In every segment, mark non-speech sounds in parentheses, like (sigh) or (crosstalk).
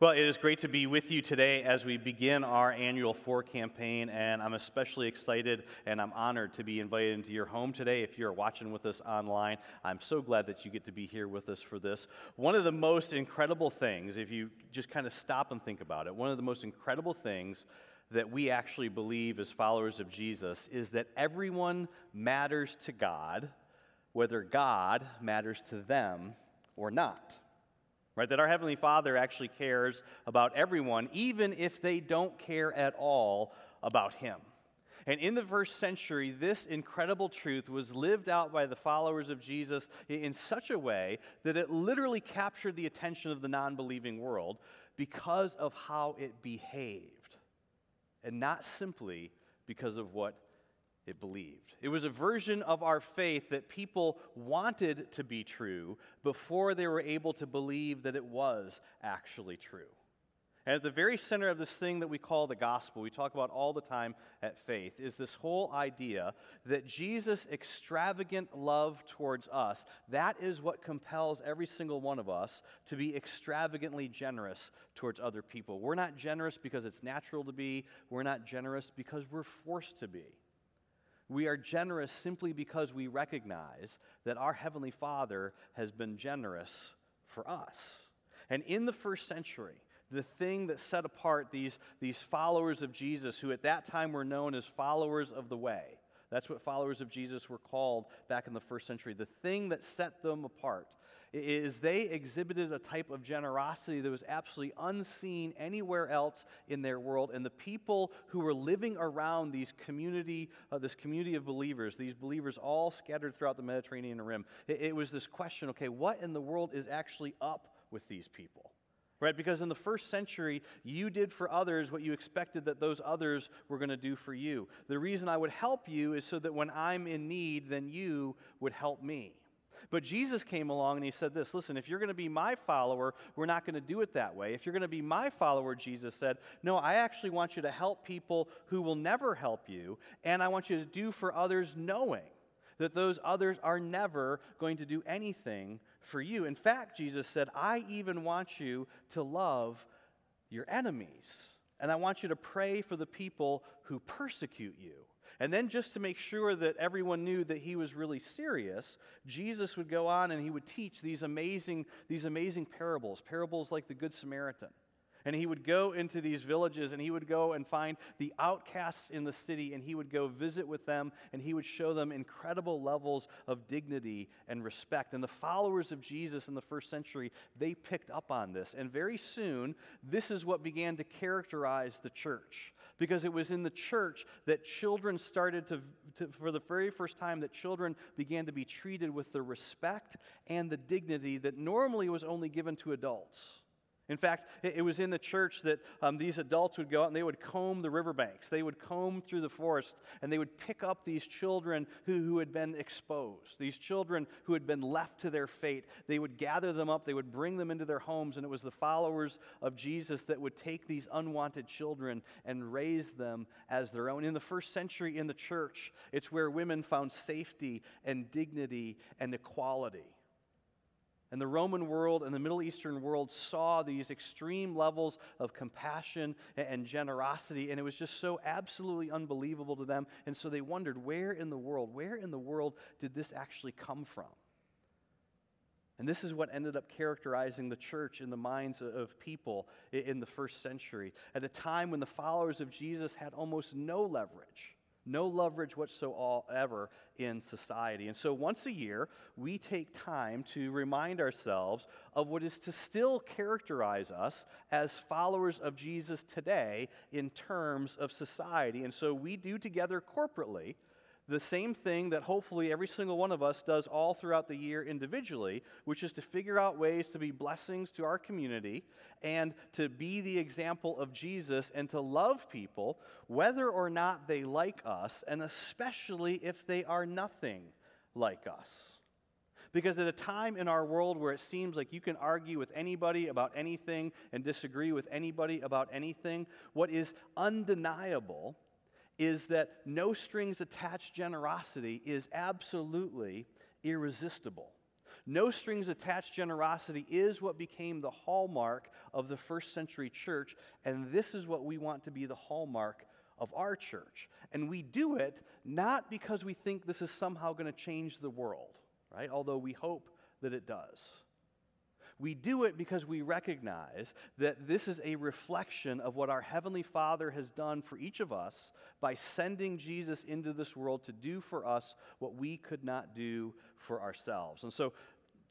Well, it is great to be with you today as we begin our annual four campaign, and I'm especially excited and I'm honored to be invited into your home today. If you're watching with us online, I'm so glad that you get to be here with us for this. One of the most incredible things, if you just kind of stop and think about it, one of the most incredible things that we actually believe as followers of Jesus is that everyone matters to God, whether God matters to them or not right? That our Heavenly Father actually cares about everyone, even if they don't care at all about Him. And in the first century, this incredible truth was lived out by the followers of Jesus in such a way that it literally captured the attention of the non believing world because of how it behaved, and not simply because of what it believed. It was a version of our faith that people wanted to be true before they were able to believe that it was actually true. And at the very center of this thing that we call the gospel, we talk about all the time at faith, is this whole idea that Jesus' extravagant love towards us, that is what compels every single one of us to be extravagantly generous towards other people. We're not generous because it's natural to be, we're not generous because we're forced to be. We are generous simply because we recognize that our Heavenly Father has been generous for us. And in the first century, the thing that set apart these, these followers of Jesus, who at that time were known as followers of the way, that's what followers of Jesus were called back in the first century. The thing that set them apart is they exhibited a type of generosity that was absolutely unseen anywhere else in their world. And the people who were living around these community, uh, this community of believers, these believers all scattered throughout the Mediterranean rim, it, it was this question okay, what in the world is actually up with these people? right? Because in the first century, you did for others what you expected that those others were going to do for you. The reason I would help you is so that when I'm in need, then you would help me. But Jesus came along and he said this listen, if you're going to be my follower, we're not going to do it that way. If you're going to be my follower, Jesus said, no, I actually want you to help people who will never help you, and I want you to do for others knowing that those others are never going to do anything for you. In fact, Jesus said, I even want you to love your enemies. And I want you to pray for the people who persecute you. And then, just to make sure that everyone knew that he was really serious, Jesus would go on and he would teach these amazing, these amazing parables, parables like the Good Samaritan. And he would go into these villages and he would go and find the outcasts in the city and he would go visit with them and he would show them incredible levels of dignity and respect. And the followers of Jesus in the first century, they picked up on this. And very soon, this is what began to characterize the church. Because it was in the church that children started to, to for the very first time, that children began to be treated with the respect and the dignity that normally was only given to adults. In fact, it was in the church that um, these adults would go out and they would comb the riverbanks. They would comb through the forest and they would pick up these children who, who had been exposed, these children who had been left to their fate. They would gather them up, they would bring them into their homes, and it was the followers of Jesus that would take these unwanted children and raise them as their own. In the first century in the church, it's where women found safety and dignity and equality. And the Roman world and the Middle Eastern world saw these extreme levels of compassion and generosity, and it was just so absolutely unbelievable to them. And so they wondered, where in the world, where in the world did this actually come from? And this is what ended up characterizing the church in the minds of people in the first century, at a time when the followers of Jesus had almost no leverage no leverage whatsoever in society. And so once a year, we take time to remind ourselves of what is to still characterize us as followers of Jesus today in terms of society. And so we do together corporately the same thing that hopefully every single one of us does all throughout the year individually, which is to figure out ways to be blessings to our community and to be the example of Jesus and to love people, whether or not they like us, and especially if they are nothing like us. Because at a time in our world where it seems like you can argue with anybody about anything and disagree with anybody about anything, what is undeniable is that no strings attached generosity is absolutely irresistible. No strings attached generosity is what became the hallmark of the first century church, and this is what we want to be the hallmark of our church. And we do it not because we think this is somehow going to change the world, right? Although we hope that it does. We do it because we recognize that this is a reflection of what our Heavenly Father has done for each of us by sending Jesus into this world to do for us what we could not do for ourselves. And so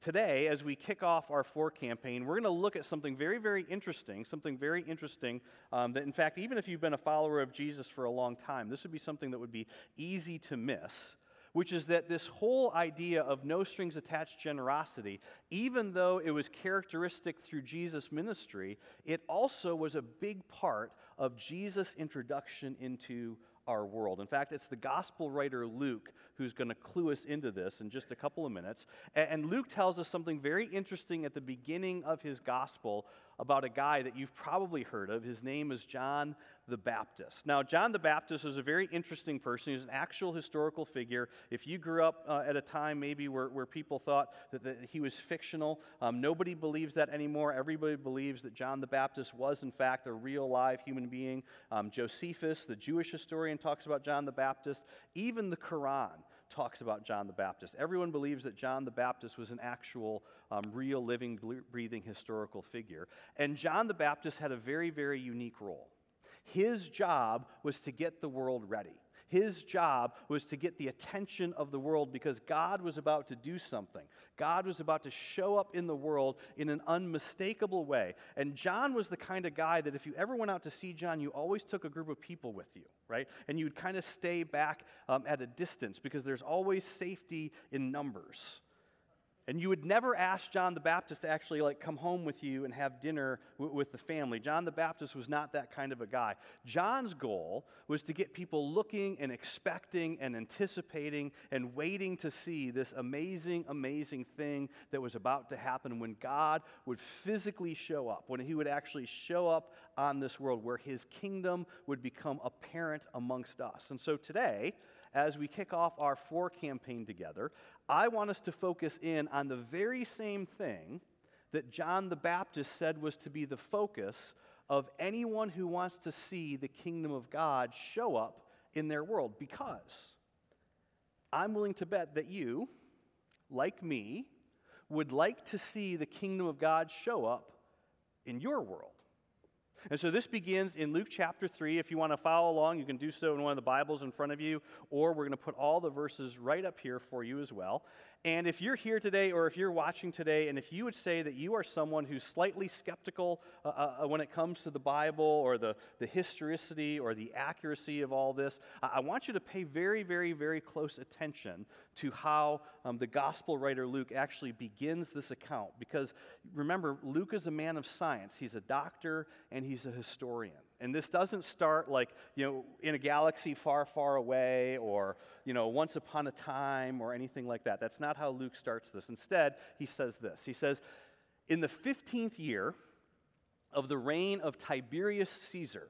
today, as we kick off our four campaign, we're going to look at something very, very interesting, something very interesting um, that, in fact, even if you've been a follower of Jesus for a long time, this would be something that would be easy to miss which is that this whole idea of no strings attached generosity, even though it was characteristic through Jesus' ministry, it also was a big part of Jesus' introduction into our world. In fact, it's the gospel writer Luke who's going to clue us into this in just a couple of minutes. And Luke tells us something very interesting at the beginning of his gospel about a guy that you've probably heard of. His name is John the Baptist. Now, John the Baptist is a very interesting person. He's an actual historical figure. If you grew up uh, at a time maybe where, where people thought that, that he was fictional, um, nobody believes that anymore. Everybody believes that John the Baptist was, in fact, a real live human being. Um, Josephus, the Jewish historian, talks about John the Baptist. Even the Quran talks about John the Baptist. Everyone believes that John the Baptist was an actual, um, real, living, breathing historical figure. And John the Baptist had a very, very unique role. His job was to get the world ready. His job was to get the attention of the world because God was about to do something. God was about to show up in the world in an unmistakable way. And John was the kind of guy that if you ever went out to see John, you always took a group of people with you, right? And you'd kind of stay back um, at a distance because there's always safety in numbers. And you would never ask John the Baptist to actually like come home with you and have dinner w- with the family. John the Baptist was not that kind of a guy. John's goal was to get people looking and expecting and anticipating and waiting to see this amazing, amazing thing that was about to happen when God would physically show up, when he would actually show up on this world, where his kingdom would become apparent amongst us. And so today, as we kick off our four campaign together, I want us to focus in on the very same thing that John the Baptist said was to be the focus of anyone who wants to see the kingdom of God show up in their world. Because I'm willing to bet that you, like me, would like to see the kingdom of God show up in your world. And so this begins in Luke chapter 3. If you want to follow along, you can do so in one of the Bibles in front of you, or we're going to put all the verses right up here for you as well. And if you're here today or if you're watching today, and if you would say that you are someone who's slightly skeptical uh, uh, uh, when it comes to the Bible or the, the historicity or the accuracy of all this, I want you to pay very, very, very close attention to how um, the gospel writer Luke actually begins this account. Because remember, Luke is a man of science, he's a doctor and he's a historian. And this doesn't start like, you know, in a galaxy far, far away or, you know, once upon a time or anything like that. That's not how Luke starts this. Instead, he says this He says, In the 15th year of the reign of Tiberius Caesar,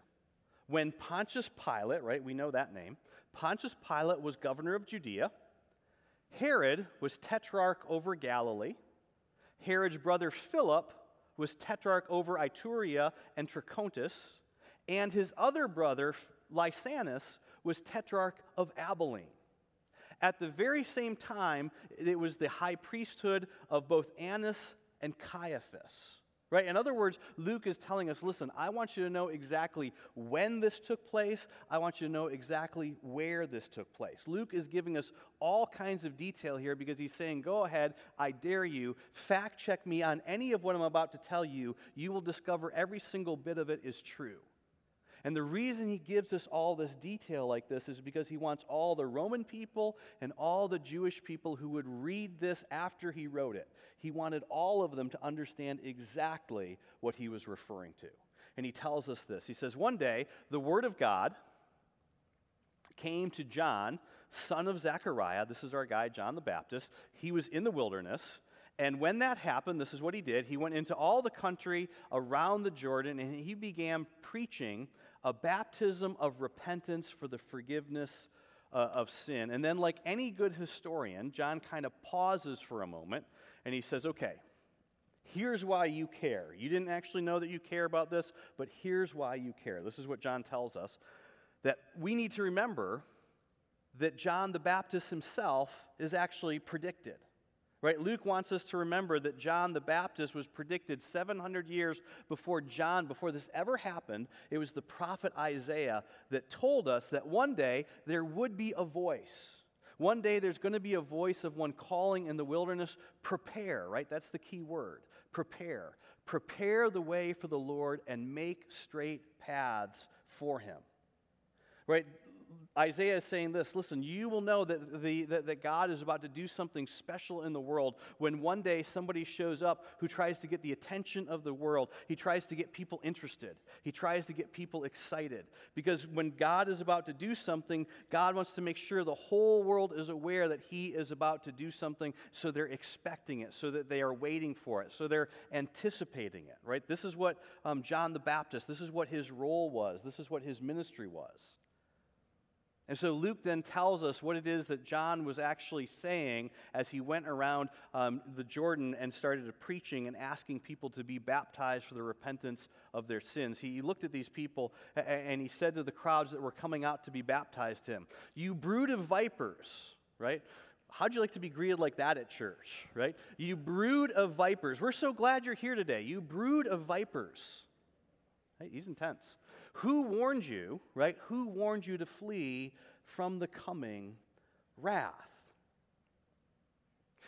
when Pontius Pilate, right, we know that name, Pontius Pilate was governor of Judea, Herod was tetrarch over Galilee, Herod's brother Philip was tetrarch over Iturea and Trachonitis and his other brother, Lysanias, was tetrarch of Abilene. At the very same time, it was the high priesthood of both Annas and Caiaphas. Right? In other words, Luke is telling us listen, I want you to know exactly when this took place. I want you to know exactly where this took place. Luke is giving us all kinds of detail here because he's saying, go ahead, I dare you, fact check me on any of what I'm about to tell you. You will discover every single bit of it is true. And the reason he gives us all this detail like this is because he wants all the Roman people and all the Jewish people who would read this after he wrote it. He wanted all of them to understand exactly what he was referring to. And he tells us this. He says, One day, the word of God came to John, son of Zechariah. This is our guy, John the Baptist. He was in the wilderness. And when that happened, this is what he did. He went into all the country around the Jordan and he began preaching a baptism of repentance for the forgiveness uh, of sin. And then, like any good historian, John kind of pauses for a moment and he says, okay, here's why you care. You didn't actually know that you care about this, but here's why you care. This is what John tells us that we need to remember that John the Baptist himself is actually predicted. Right? Luke wants us to remember that John the Baptist was predicted 700 years before John, before this ever happened. It was the prophet Isaiah that told us that one day there would be a voice. One day there's going to be a voice of one calling in the wilderness, prepare, right? That's the key word. Prepare. Prepare the way for the Lord and make straight paths for him. Right? Isaiah is saying this listen, you will know that, the, that, that, God is about to do something special in the world when one day somebody shows up who tries to get the attention of the world. He tries to get people interested, he tries to get people excited. Because when God is about to do something, God wants to make sure the whole world is aware that He is about to do something, so they're expecting it, so that they are waiting for it, so they're anticipating it, right? This is what um, John the Baptist, this is what his role was, this is what his ministry was. And so Luke then tells us what it is that John was actually saying as he went around um, the Jordan and started preaching and asking people to be baptized for the repentance of their sins. He, looked at these people and he said to the crowds that were coming out to be baptized him, You brood of vipers, right? How'd you like to be greeted like that at church, right? You brood of vipers. We're so glad you're here today. You brood of vipers. Hey, he's intense. Who warned you, right? Who warned you to flee from the coming wrath?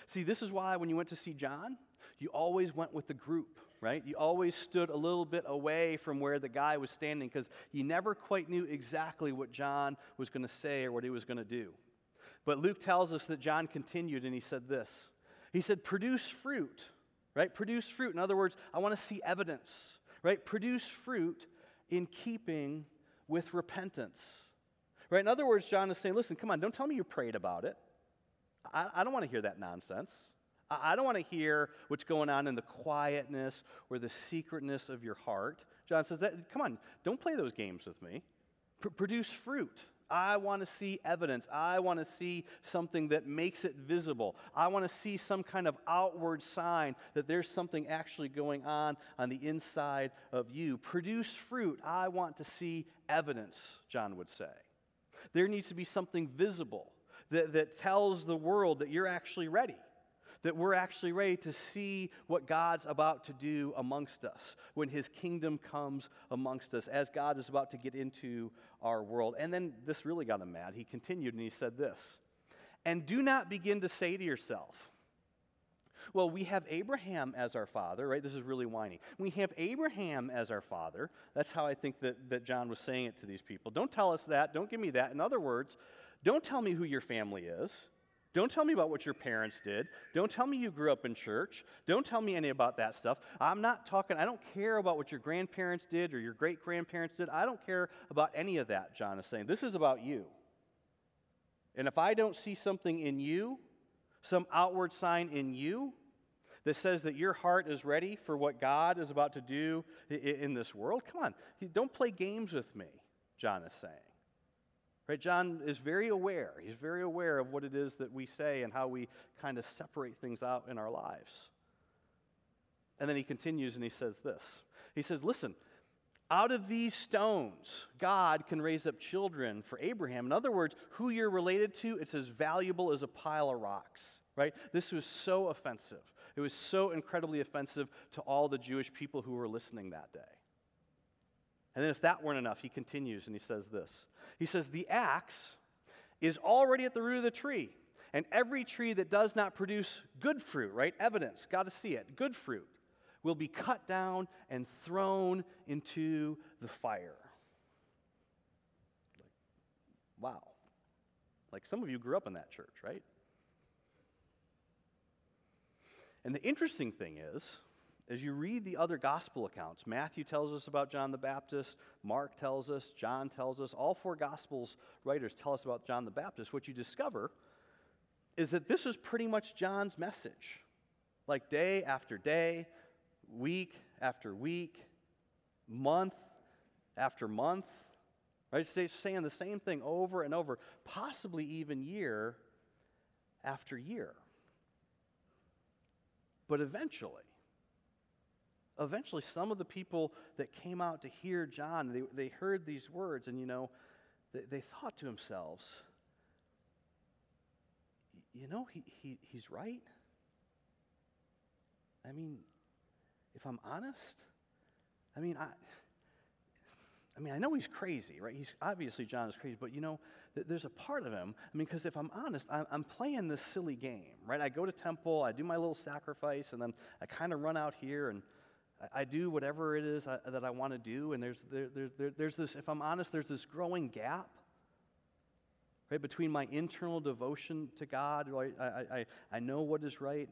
See, this is why when you went to see John, you always went with the group, right? You always stood a little bit away from where the guy was standing because you never quite knew exactly what John was going to say or what he was going to do. But Luke tells us that John continued and he said this He said, Produce fruit, right? Produce fruit. In other words, I want to see evidence, right? Produce fruit in keeping with repentance. Right? In other words, John is saying, listen, come on, don't tell me you prayed about it. I, I don't want to hear that nonsense. I, I don't want to hear what's going on in the quietness or the secretness of your heart. John says, that, come on, don't play those games with me. P- produce fruit. I want to see evidence. I want to see something that makes it visible. I want to see some kind of outward sign that there's something actually going on on the inside of you. Produce fruit. I want to see evidence, John would say. There needs to be something visible that, that tells the world that you're actually ready that we're actually ready to see what God's about to do amongst us when His kingdom comes amongst us, as God is about to get into our world. And then this really got him mad. He continued and he said this And do not begin to say to yourself, well, we have Abraham as our father, right? This is really whiny. We have Abraham as our father. That's how I think that, that John was saying it to these people. Don't tell us that. Don't give me that. In other words, don't tell me who your family is. Don't tell me about what your parents did. Don't tell me you grew up in church. Don't tell me any about that stuff. I'm not talking, I don't care about what your grandparents did or your great grandparents did. I don't care about any of that, John is saying. This is about you. And if I don't see something in you, some outward sign in you, that says that your heart is ready for what God is about to do in this world, come on, don't play games with me, John is saying. Right? John is very aware. He's very aware of what it is that we say and how we kind of separate things out in our lives. And then he continues and he says this He says, Listen, out of these stones, God can raise up children for Abraham. In other words, who you're related to, it's as valuable as a pile of rocks, right? This was so offensive. It was so incredibly offensive to all the Jewish people who were listening that day. And then, if that weren't enough, he continues and he says this He says, The axe is already at the root of the tree. And every tree that does not produce good fruit, right? Evidence, got to see it, good fruit, will be cut down and thrown into the fire. wow. Like some of you grew up in that church, right? And the interesting thing is, as you read the other gospel accounts, Matthew tells us about John the Baptist, Mark tells us, John tells us, all four gospels writers tell us about John the Baptist. What you discover is that this is pretty much John's message. Like day after day, week after week, month after month, Right? saying the same thing over and over, possibly even year after year. But eventually, eventually, some of the people that came out to hear John, they, they heard these words, and you know, they, they thought to themselves, you know, he, he, he's right. I mean, if I'm honest, I mean, I, I mean, I know he's crazy, right? He's obviously John is crazy, but you know, th- there's a part of him. I mean, because if I'm honest, I'm, I'm, playing this silly game, right? I go to temple, I do my little sacrifice, and then I kind of run out here and I, do whatever it is I, that I want to do. And there's there, there, there, there's this, if I'm honest, there's this growing gap. Right, between my internal devotion to God, right? I, I, I know what is right,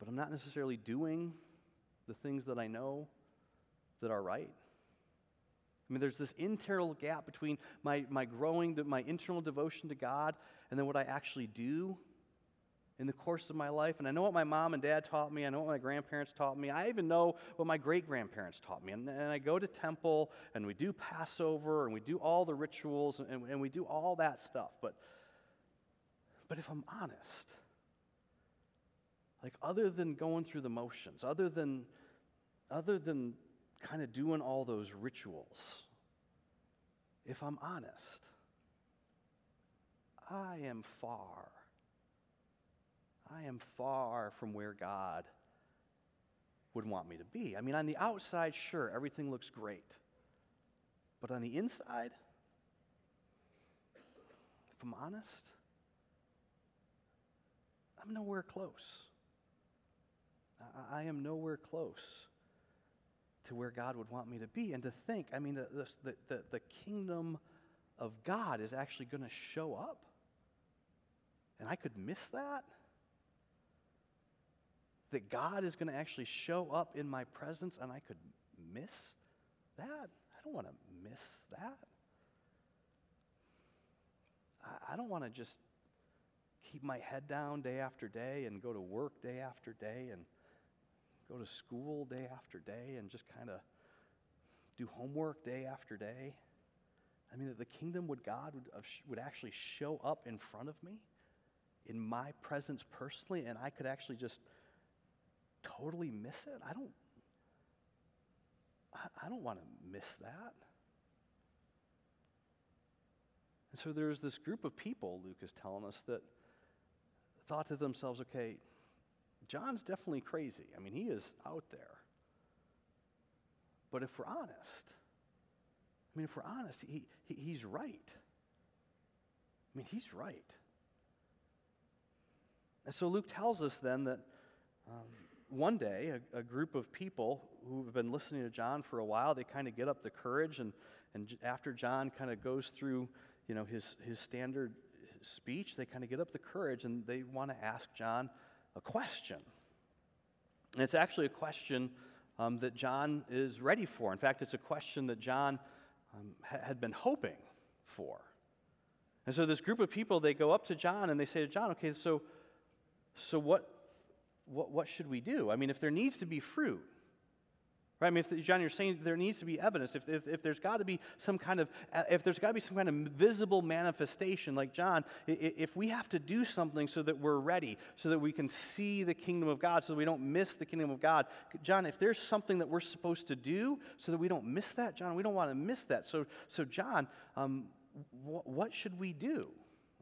but I'm not necessarily doing the things that I know that are right. I mean, there's this internal gap between my, my growing, my internal devotion to God, and then what I actually do in the course of my life. And I know what my mom and dad taught me. I know what my grandparents taught me. I even know what my great grandparents taught me. And, and, I go to temple, and we do Passover, and we do all the rituals, and, and we do all that stuff. But, but if I'm honest, like other than going through the motions, other than, other than kind of doing all those rituals, if I'm honest, I am far. I am far from where God would want me to be. I mean, on the outside, sure, everything looks great. But on the inside, if I'm honest, I'm nowhere close. I, I am nowhere close to where God would want me to be. And to think, I mean, the, the, the, the kingdom of God is actually going to show up. And I could miss that? That God is going to actually show up in my presence and I could miss that? I don't want to miss that. I, I don't want to just keep my head down day after day and go to work day after day and go to school day after day and just kind of do homework day after day. I mean, that the kingdom would God would, would actually show up in front of me in my presence personally, and I could actually just totally miss it. I don't. I, I don't want to miss that. And so there's this group of people, Luke is telling us, that thought to themselves, okay, John's definitely crazy. I mean, he is out there. But if we're honest, I mean, if we're honest, he, he, he's right. I mean, he's right. And so Luke tells us then that um, one day a, a, group of people who've been listening to John for a while, they kind of get up the courage, and, and after John kind of goes through, you know, his, his standard speech, they kind of get up the courage and they want to ask John a question. And it's actually a question um, that John is ready for. In fact, it's a question that John um, ha- had been hoping for. And so this group of people, they go up to John and they say to John, okay, so, so what, what, what should we do? I mean, if there needs to be fruit, Right? I mean, if, John, you're saying there needs to be evidence. If, if, if there's got to be some kind of, uh, if there's got to be some kind of visible manifestation, like John, if we have to do something so that we're ready, so that we can see the kingdom of God, so that we don't miss the kingdom of God, John, if there's something that we're supposed to do so that we don't miss that, John, we don't want to miss that. So, so John, um, wh- what should we do?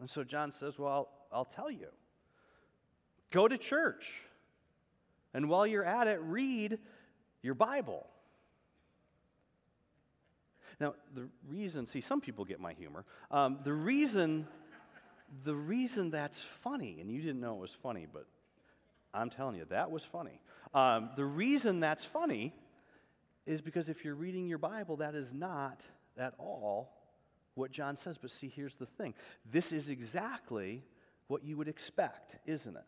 And so John says, Well, I'll, I'll tell you. Go to church. And while you're at it, read your Bible. Now, the reason, see, some people get my humor. Um, the reason, the reason that's funny, and you didn't know it was funny, but I'm telling you, that was funny. Um, the reason that's funny is because if you're reading your Bible, that is not at all what John says. But see, here's the thing this is exactly what you would expect, isn't it?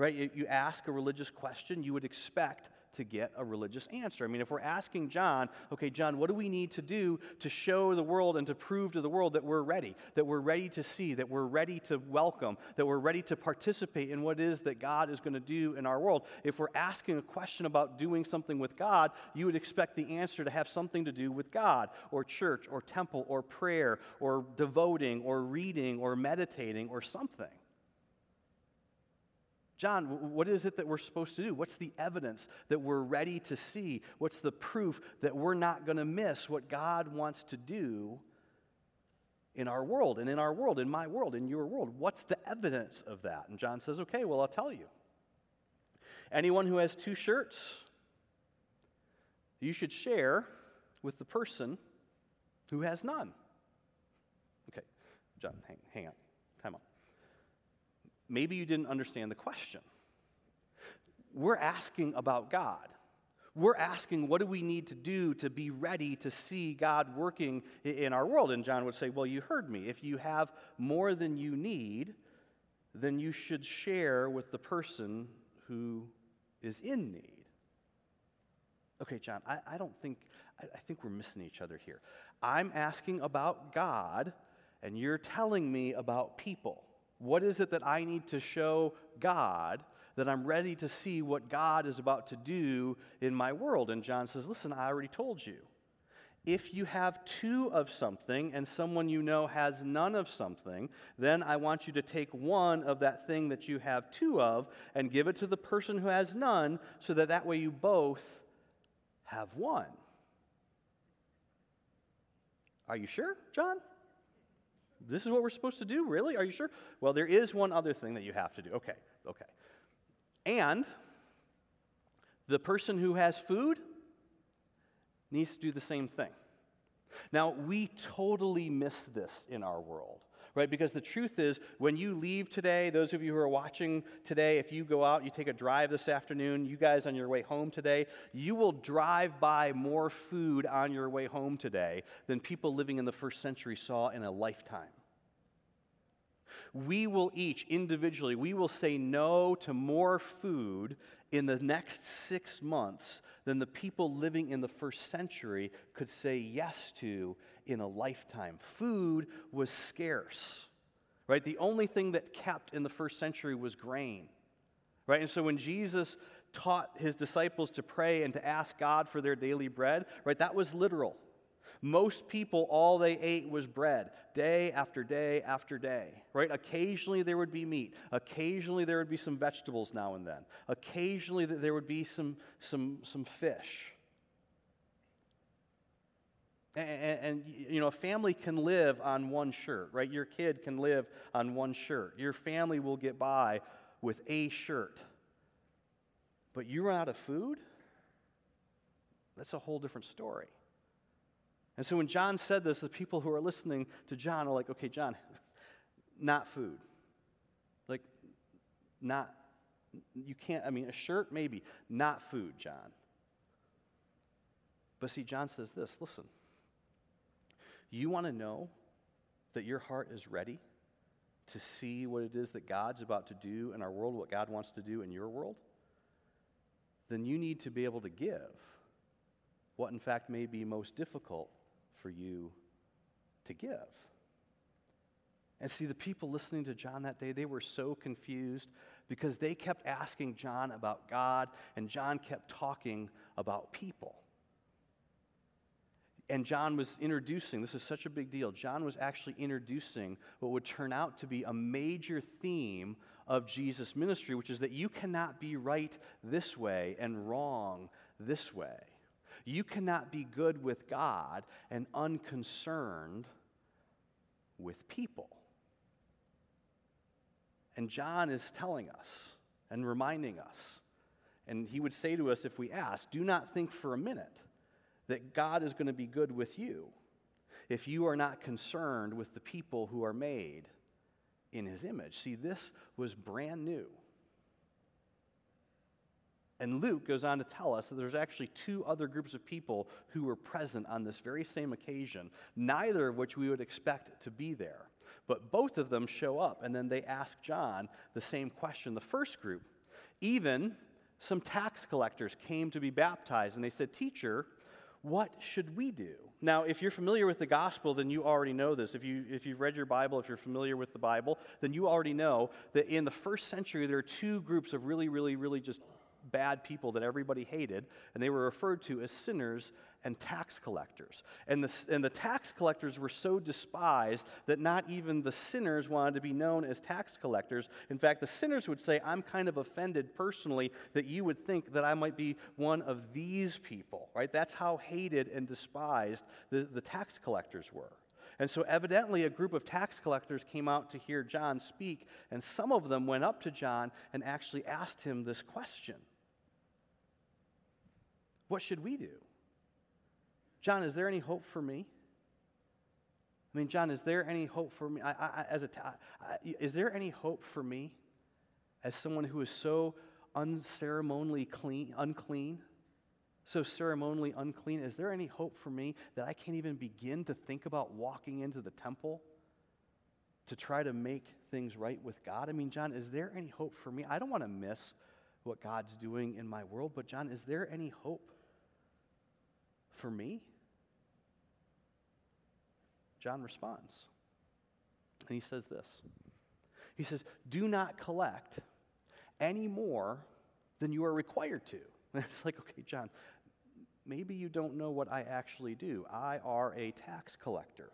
Right? You, ask a religious question, you would expect to get a religious answer. I mean, if we're asking John, okay, John, what do we need to do to show the world and to prove to the world that we're ready, that we're ready to see, that we're ready to welcome, that we're ready to participate in what it is that God is going to do in our world? If we're asking a question about doing something with God, you would expect the answer to have something to do with God or church or temple or prayer or devoting or reading or meditating or something. John, what is it that we're supposed to do? What's the evidence that we're ready to see? What's the proof that we're not going to miss what God wants to do in our world and in our world, in my world, in your world? What's the evidence of that? And John says, okay, well, I'll tell you. Anyone who has two shirts, you should share with the person who has none. Okay, John, hang, hang on. Maybe you didn't understand the question. We're asking about God. We're asking, what do we need to do to be ready to see God working in our world? And John would say, Well, you heard me. If you have more than you need, then you should share with the person who is in need. Okay, John, I, I don't think, I, I think we're missing each other here. I'm asking about God, and you're telling me about people. What is it that I need to show God that I'm ready to see what God is about to do in my world? And John says, Listen, I already told you. If you have two of something and someone you know has none of something, then I want you to take one of that thing that you have two of and give it to the person who has none so that that way you both have one. Are you sure, John? This is what we're supposed to do? Really? Are you sure? Well, there is one other thing that you have to do. Okay, okay. And the person who has food needs to do the same thing. Now, we totally miss this in our world, right? Because the truth is, when you leave today, those of you who are watching today, if you go out, you take a drive this afternoon, you guys on your way home today, you will drive by more food on your way home today than people living in the first century saw in a lifetime we will each individually, we will say no to more food in the next six months than the people living in the first century could say yes to in a lifetime. Food was scarce, right? The only thing that kept in the first century was grain, right? And so when Jesus taught his disciples to pray and to ask God for their daily bread, right, that was literal. Most people, all they ate was bread, day after day after day, right? Occasionally there would be meat. Occasionally there would be some vegetables now and then. Occasionally there would be some, some, some fish. And, and, you know, a family can live on one shirt, right? Your kid can live on one shirt. Your family will get by with a shirt. But you run out of food? That's a whole different story. And so when John said this, the people who are listening to John are like, okay, John, (laughs) not food. Like, not, you can't, I mean, a shirt, maybe, not food, John. But see, John says this listen, you want to know that your heart is ready to see what it is that God's about to do in our world, what God wants to do in your world? Then you need to be able to give what, in fact, may be most difficult for you to give. And see, the people listening to John that day, they were so confused because they kept asking John about God, and John kept talking about people. And John was introducing, this is such a big deal. John was actually introducing what would turn out to be a major theme of Jesus' ministry, which is that you cannot be right this way and wrong this way. You cannot be good with God and unconcerned with people. And John is telling us and reminding us, and he would say to us if we ask, do not think for a minute that God is going to be good with you if you are not concerned with the people who are made in his image. See, this was brand new. And Luke goes on to tell us that there's actually two other groups of people who were present on this very same occasion, neither of which we would expect to be there. But both of them show up, and then they ask John the same question. The first group, even some tax collectors came to be baptized, and they said, Teacher, what should we do? Now, if you're familiar with the gospel, then you already know this. If, you, if you've read your Bible, if you're familiar with the Bible, then you already know that in the first century, there are two groups of really, really, really just bad people that everybody hated, and they were referred to as sinners and tax collectors. And the, and the tax collectors were so despised that not even the sinners wanted to be known as tax collectors. In fact, the sinners would say, I'm kind of offended personally that you would think that I might be one of these people, right? That's how hated and despised the, the tax collectors were. And so, evidently, a group of tax collectors came out to hear John speak, and some of them went up to John and actually asked him this question What should we do? John, is there any hope for me? I mean, John, is there any hope for me? I, I, as a, I, is there any hope for me as someone who is so unceremonially clean, unclean? So ceremonially unclean? Is there any hope for me that I can't even begin to think about walking into the temple to try to make things right with God? I mean, John, is there any hope for me? I don't want to miss what God's doing in my world, but John, is there any hope for me? John responds. And he says this He says, Do not collect any more than you are required to. (laughs) And it's like, okay, John, maybe you don't know what I actually do. I are a tax collector,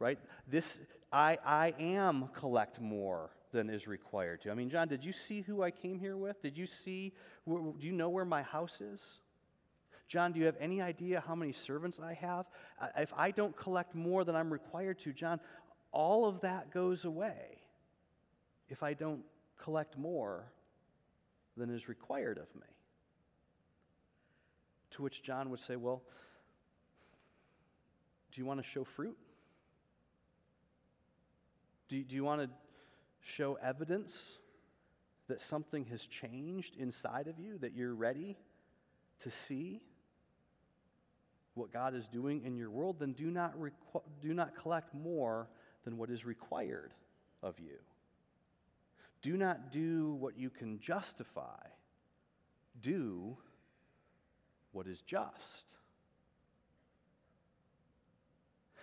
right? This, I, I am collect more than is required to. I mean, John, did you see who I came here with? Did you see, do you know where my house is? John, do you have any idea how many servants I have? Uh, if I don't collect more than I'm required to, John, all of that goes away if I don't collect more than is required of me. To which John would say, Well, do you want to show fruit? Do, do you want to show evidence that something has changed inside of you, that you're ready to see? What God is doing in your world, then do not, requ- do not collect more than what is required of you. Do not do what you can justify, do what is just.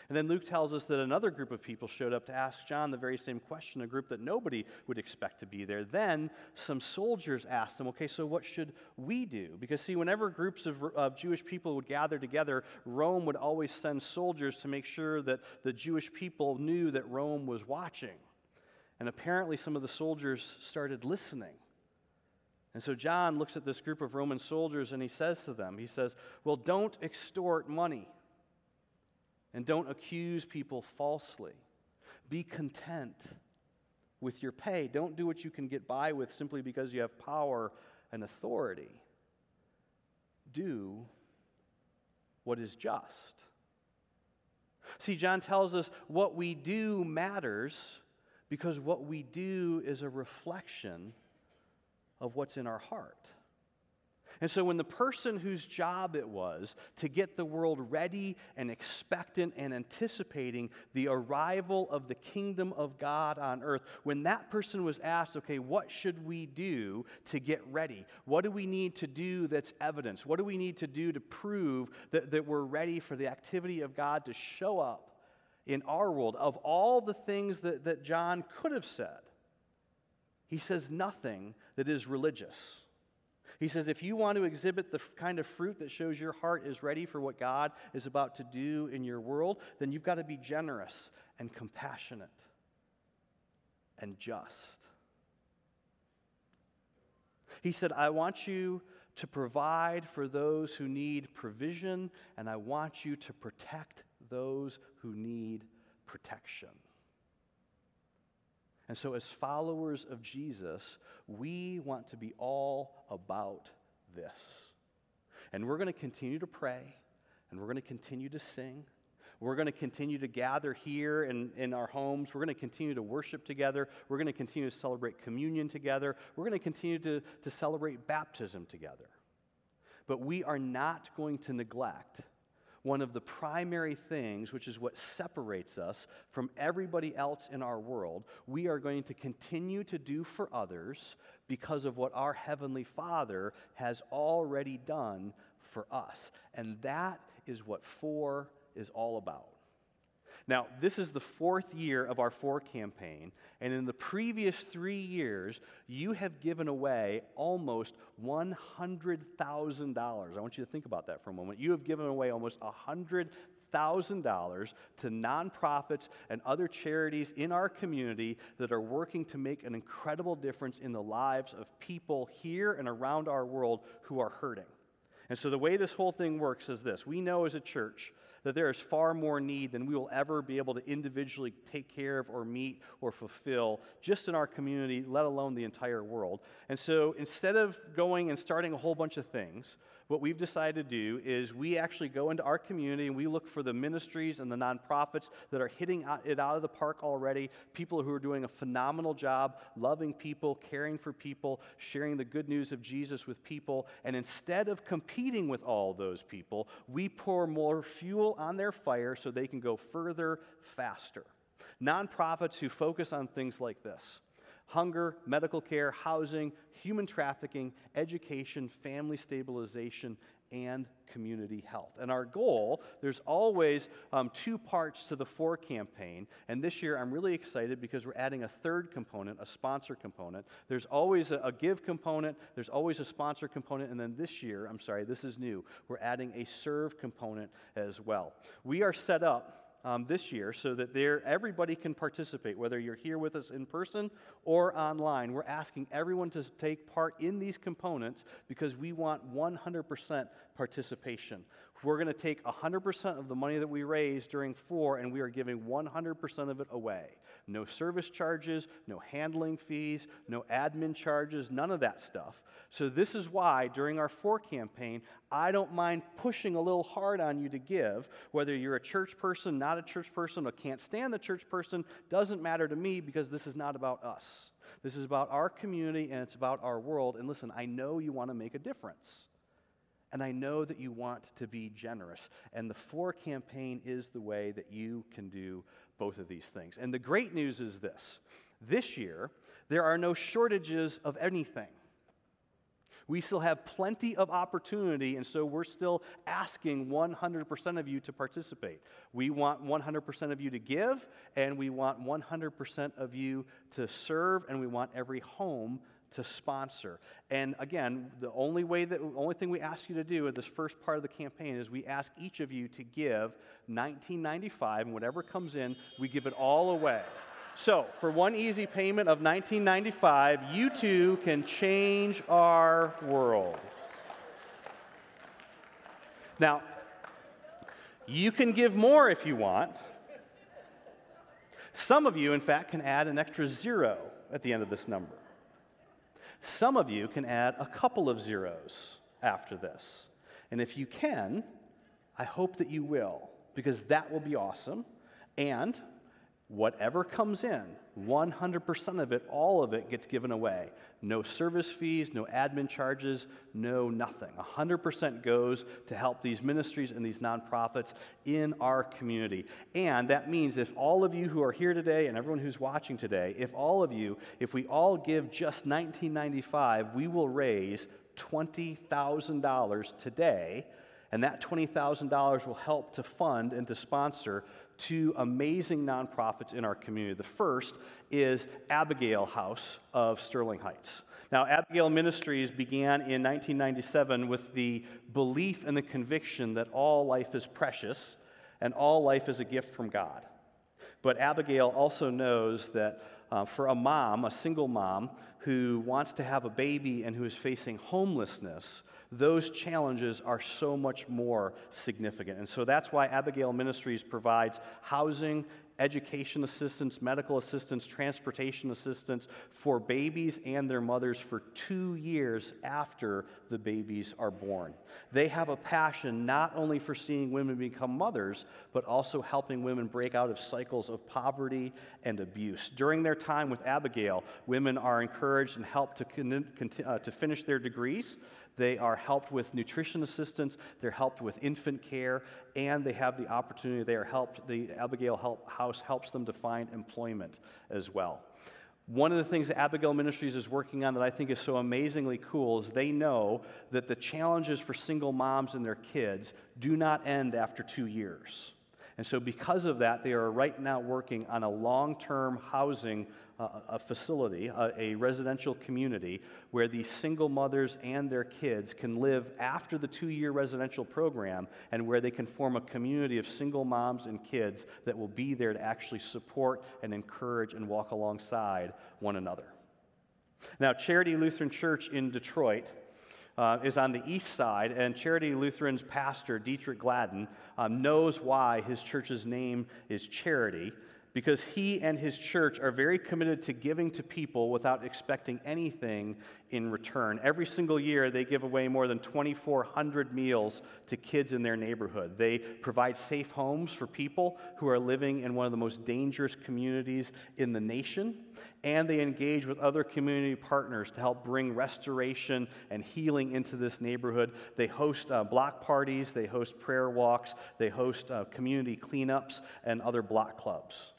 And then Luke tells us that another group of people showed up to ask John the very same question, a group that nobody would expect to be there. Then some soldiers asked him, okay, so what should we do? Because, see, whenever groups of, of Jewish people would gather together, Rome would always send soldiers to make sure that the Jewish people knew that Rome was watching. And apparently, some of the soldiers started listening. And so John looks at this group of Roman soldiers and he says to them, he says, Well, don't extort money and don't accuse people falsely. Be content with your pay. Don't do what you can get by with simply because you have power and authority. Do what is just. See, John tells us what we do matters because what we do is a reflection of what's in our heart. And so, when the person whose job it was to get the world ready and expectant and anticipating the arrival of the kingdom of God on earth, when that person was asked, okay, what should we do to get ready? What do we need to do that's evidence? What do we need to do to prove that, that we're ready for the activity of God to show up in our world? Of all the things that, that John could have said, he says nothing that is religious. He says, if you want to exhibit the kind of fruit that shows your heart is ready for what God is about to do in your world, then you've got to be generous and compassionate and just. He said, I want you to provide for those who need provision, and I want you to protect those who need protection. And so, as followers of Jesus, we want to be all about this. And we're going to continue to pray, and we're going to continue to sing. We're going to continue to gather here in, in our homes. We're going to continue to worship together. We're going to continue to celebrate communion together. We're going to continue to, to celebrate baptism together. But we are not going to neglect one of the primary things, which is what separates us from everybody else in our world, we are going to continue to do for others because of what our Heavenly Father has already done for us. And that is what four is all about. Now, this is the fourth year of our four campaign, and in the previous three years, you have given away almost $100,000. I want you to think about that for a moment. You have given away almost $100,000 to nonprofits and other charities in our community that are working to make an incredible difference in the lives of people here and around our world who are hurting. And so, the way this whole thing works is this we know as a church that there is far more need than we will ever be able to individually take care of or meet or fulfill just in our community, let alone the entire world. And so instead of going and starting a whole bunch of things, what we've decided to do is we actually go into our community and we look for the ministries and the nonprofits that are hitting it out of the park already, people who are doing a phenomenal job loving people, caring for people, sharing the good news of Jesus with people. And instead of competing with all those people, we pour more fuel on their fire so they can go further faster. Nonprofits who focus on things like this hunger, medical care, housing, human trafficking, education, family stabilization, and community health. And our goal, there's always um, two parts to the four campaign. And this year I'm really excited because we're adding a third component, a sponsor component. There's always a, a give component, there's always a sponsor component. And then this year, I'm sorry, this is new, we're adding a serve component as well. We are set up um, this year so that there everybody can participate, whether you're here with us in person or online. We're asking everyone to take part in these components because we want 100% participation. We're going to take 100% of the money that we raise during four and we are giving 100% of it away. No service charges, no handling fees, no admin charges, none of that stuff. So, this is why during our four campaign, I don't mind pushing a little hard on you to give, whether you're a church person, not a church person, or can't stand the church person, doesn't matter to me because this is not about us. This is about our community and it's about our world. And listen, I know you want to make a difference. And I know that you want to be generous. And the four campaign is the way that you can do both of these things. And the great news is this this year, there are no shortages of anything. We still have plenty of opportunity, and so we're still asking 100% of you to participate. We want 100% of you to give, and we want 100% of you to serve, and we want every home to sponsor. And again, the only way that only thing we ask you to do at this first part of the campaign is we ask each of you to give 1995 and whatever comes in, we give it all away. So, for one easy payment of 1995, you too can change our world. Now, you can give more if you want. Some of you, in fact, can add an extra zero at the end of this number. Some of you can add a couple of zeros after this. And if you can, I hope that you will, because that will be awesome. And whatever comes in, 100% of it, all of it gets given away. No service fees, no admin charges, no nothing. 100% goes to help these ministries and these nonprofits in our community. And that means if all of you who are here today and everyone who's watching today, if all of you, if we all give just 1995, we will raise $20,000 today and that $20,000 will help to fund and to sponsor two amazing nonprofits in our community. The first is Abigail House of Sterling Heights. Now, Abigail Ministries began in 1997 with the belief and the conviction that all life is precious and all life is a gift from God. But Abigail also knows that uh, for a mom, a single mom, who wants to have a baby and who is facing homelessness, those challenges are so much more significant. And so that's why Abigail Ministries provides housing education assistance, medical assistance, transportation assistance for babies and their mothers for two years after the babies are born. They have a passion not only for seeing women become mothers, but also helping women break out of cycles of poverty and abuse. During their time with Abigail, women are encouraged and helped to, con- uh, to finish their degrees. They are helped with nutrition assistance, they're helped with infant care, and they have the opportunity, they are helped, the Abigail help, House helps them to find employment as well. One of the things that Abigail Ministries is working on that I think is so amazingly cool is they know that the challenges for single moms and their kids do not end after two years. And so, because of that, they are right now working on a long term housing a facility, a, a residential community, where these single mothers and their kids can live after the two year residential program and where they can form a community of single moms and kids that will be there to actually support and encourage and walk alongside one another. Now, Charity Lutheran Church in Detroit. Uh, is on the east side, and Charity Lutheran's pastor, Dietrich Gladden, um, knows why his church's name is Charity because he and his church are very committed to giving to people without expecting anything in return. Every single year, they give away more than 2,400 meals to kids in their neighborhood. They provide safe homes for people who are living in one of the most dangerous communities in the nation, and they engage with other community partners to help bring restoration and healing into this neighborhood. They host uh, block parties, they host prayer walks, they host uh, community cleanups, and other block clubs.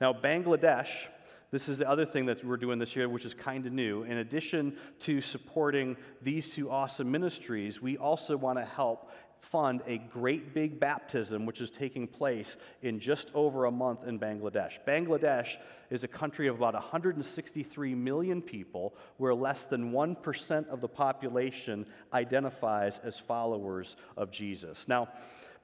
Now, Bangladesh, this is the other thing that we're doing this year, which is kind of new. In addition to supporting these two awesome ministries, we also want to help fund a great big baptism which is taking place in just over a month in Bangladesh. Bangladesh is a country of about 163 million people, where less than 1% of the population identifies as followers of Jesus. Now,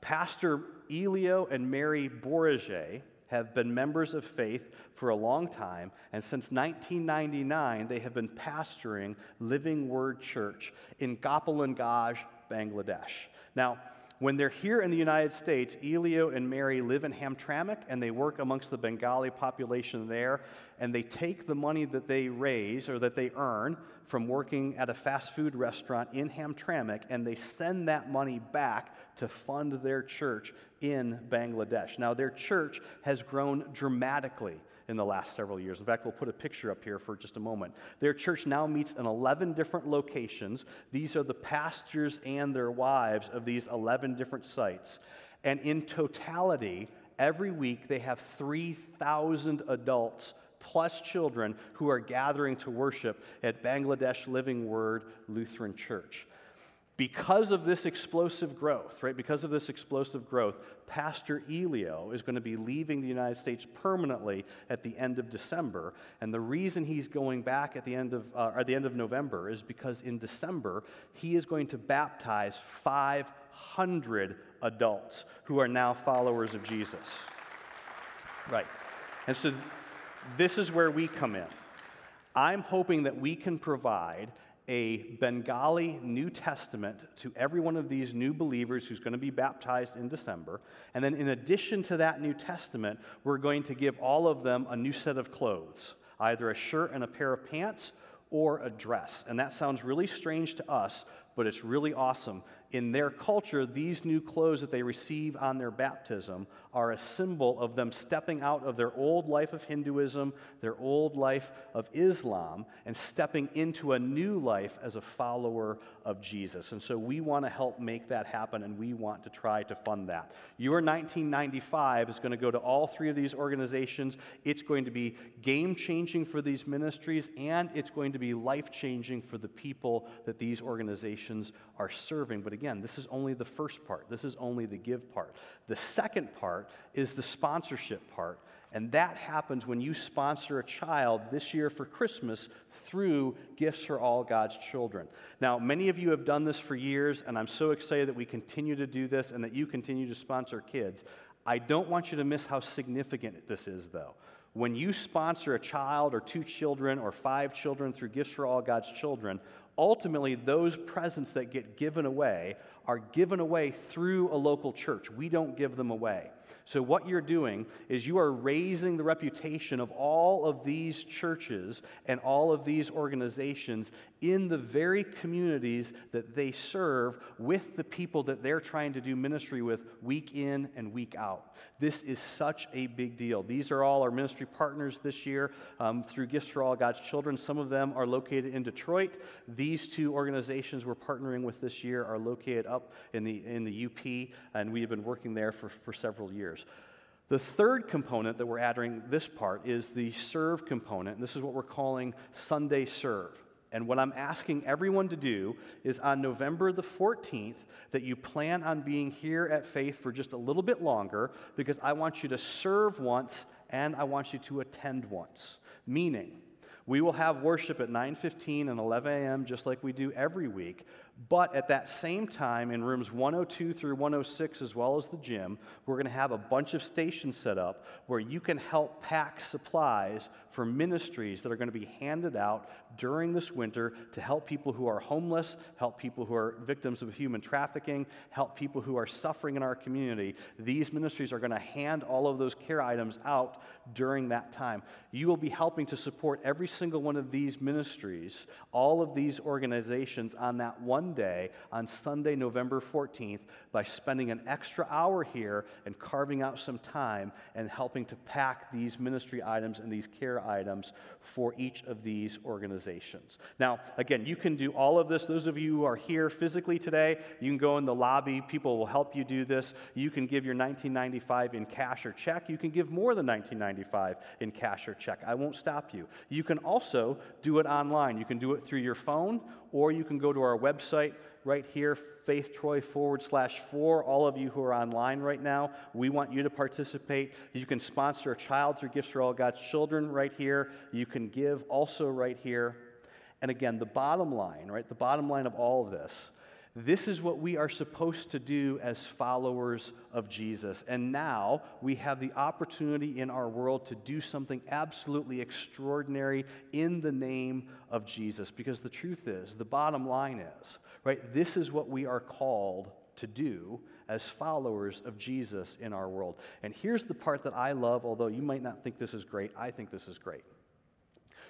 Pastor Elio and Mary Borage have been members of faith for a long time, and since 1999, they have been pastoring Living Word Church in Gopalganj, Bangladesh. Now, when they're here in the United States, Elio and Mary live in Hamtramck and they work amongst the Bengali population there. And they take the money that they raise or that they earn from working at a fast food restaurant in Hamtramck and they send that money back to fund their church in Bangladesh. Now, their church has grown dramatically in the last several years. In fact, we'll put a picture up here for just a moment. Their church now meets in 11 different locations. These are the pastors and their wives of these 11 different sites. And in totality, every week they have 3,000 adults plus children who are gathering to worship at Bangladesh Living Word Lutheran Church. Because of this explosive growth, right, because of this explosive growth, Pastor Elio is going to be leaving the United States permanently at the end of December. And the reason he's going back at the end of, uh, at the end of November is because in December, he is going to baptize 500 adults who are now followers of Jesus. Right. And so this is where we come in. I'm hoping that we can provide a Bengali New Testament to every one of these new believers who's going to be baptized in December. And then, in addition to that New Testament, we're going to give all of them a new set of clothes either a shirt and a pair of pants or a dress. And that sounds really strange to us, but it's really awesome. In their culture, these new clothes that they receive on their baptism are a symbol of them stepping out of their old life of Hinduism, their old life of Islam, and stepping into a new life as a follower of Jesus. And so we want to help make that happen, and we want to try to fund that. Your 1995 is going to go to all three of these organizations. It's going to be game changing for these ministries, and it's going to be life changing for the people that these organizations are serving. But again, this is only the first part, this is only the give part. The second part is the sponsorship part. And that happens when you sponsor a child this year for Christmas through Gifts for All God's Children. Now, many of you have done this for years, and I'm so excited that we continue to do this and that you continue to sponsor kids. I don't want you to miss how significant this is, though. When you sponsor a child or two children or five children through Gifts for All God's Children, ultimately those presents that get given away are given away through a local church. We don't give them away. So, what you're doing is you are raising the reputation of all of these churches and all of these organizations in the very communities that they serve with the people that they're trying to do ministry with week in and week out. This is such a big deal. These are all our ministry partners this year um, through Gifts for All God's Children. Some of them are located in Detroit. These two organizations we're partnering with this year are located up in the, in the UP, and we have been working there for, for several years. The third component that we're adding this part is the serve component. And this is what we're calling Sunday Serve. And what I'm asking everyone to do is on November the 14th that you plan on being here at Faith for just a little bit longer because I want you to serve once and I want you to attend once. Meaning, we will have worship at 9:15 and 11 a.m. just like we do every week, but at that same time, in rooms 102 through 106, as well as the gym, we're going to have a bunch of stations set up where you can help pack supplies for ministries that are going to be handed out during this winter to help people who are homeless, help people who are victims of human trafficking, help people who are suffering in our community. These ministries are going to hand all of those care items out during that time. You will be helping to support every single one of these ministries, all of these organizations on that one Day on Sunday, November 14th, by spending an extra hour here and carving out some time and helping to pack these ministry items and these care items for each of these organizations. Now, again, you can do all of this. Those of you who are here physically today, you can go in the lobby. People will help you do this. You can give your 1995 in cash or check. You can give more than 1995 in cash or check. I won't stop you. You can also do it online. You can do it through your phone or you can go to our website right here, Faith Troy forward slash four. All of you who are online right now, we want you to participate. You can sponsor a child through Gifts for All God's Children right here. You can give also right here. And again, the bottom line, right? The bottom line of all of this this is what we are supposed to do as followers of Jesus. And now we have the opportunity in our world to do something absolutely extraordinary in the name of Jesus. Because the truth is, the bottom line is, right, this is what we are called to do as followers of Jesus in our world. And here's the part that I love, although you might not think this is great, I think this is great.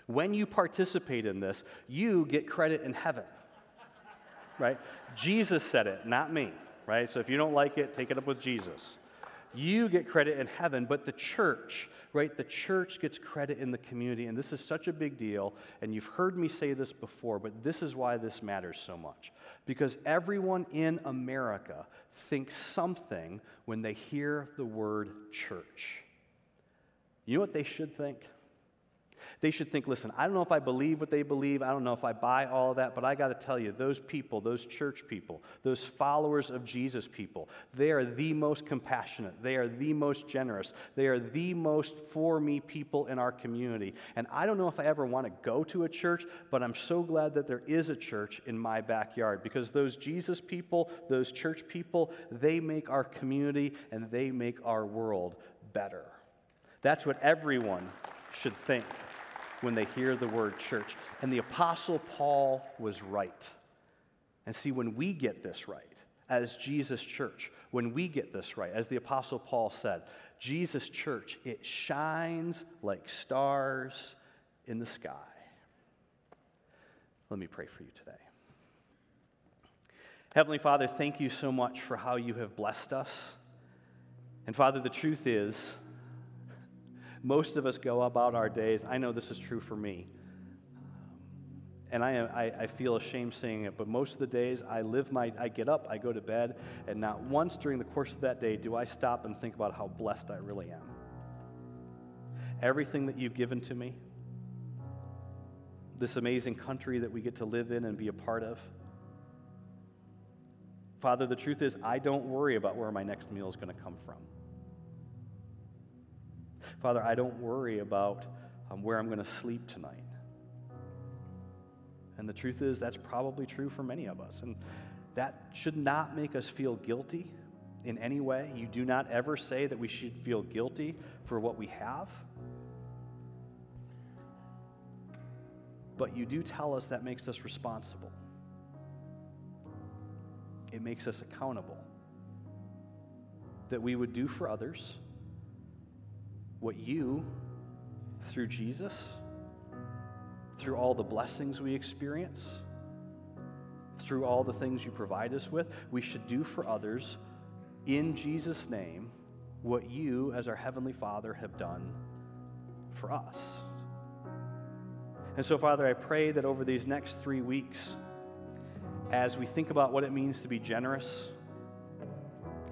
When you participate in this, you get credit in heaven right? Jesus said it, not me, right? So if you don't like it, take it up with Jesus. You get credit in heaven, but the church, right? The church gets credit in the community. And this is such a big deal. And you've heard me say this before, but this is why this matters so much. Because everyone in America thinks something when they hear the word church. You know what they should think? They should think, listen, I don't know if I believe what they believe. I don't know if I buy all of that, but I got to tell you, those people, those church people, those followers of Jesus people, they are the most compassionate. They are the most generous. They are the most for me people in our community. And I don't know if I ever want to go to a church, but I'm so glad that there is a church in my backyard because those Jesus people, those church people, they make our community and they make our world better. That's what everyone should think when they hear the word church. And the Apostle Paul was right. And see, when we get this right, as Jesus Church, when we get this right, as the Apostle Paul said, Jesus Church, it shines like stars in the sky. Let me pray for you today. Heavenly Father, thank you so much for how you have blessed us. And Father, the truth is, most of us go about our days. I know this is true for me. And I, I, I, feel ashamed saying it, but most of the days I live my, I get up, I go to bed, and not once during the course of that day do I stop and think about how blessed I really am. Everything that you've given to me, this amazing country that we get to live in and be a part of. Father, the truth is, I don't worry about where my next meal is going to come from. Father, I don't worry about um, where I'm going to sleep tonight. And the truth is, that's probably true for many of us. And that should not make us feel guilty in any way. You do not ever say that we should feel guilty for what we have. But you do tell us that makes us responsible. it makes us accountable. That we would do for others what you, through Jesus, through all the blessings we experience, through all the things you provide us with, we should do for others in Jesus' name what you, as our Heavenly Father, have done for us. And so, Father, I pray that over these next three weeks, as we think about what it means to be generous,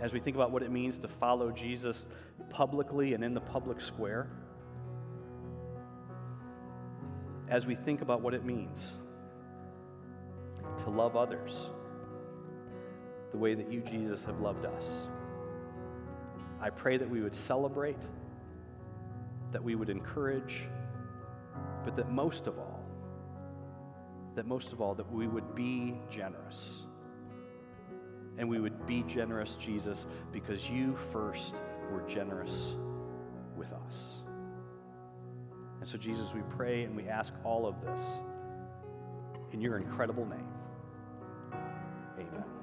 as we think about what it means to follow Jesus publicly and in the public square, as we think about what it means to love others the way that you, Jesus, have loved us. I pray that we would celebrate, that we would encourage, but that most of all, that most of all, that we would be generous and we would be generous, Jesus, because you first were generous with us. And so, Jesus, we pray and we ask all of this in your incredible name. Amen.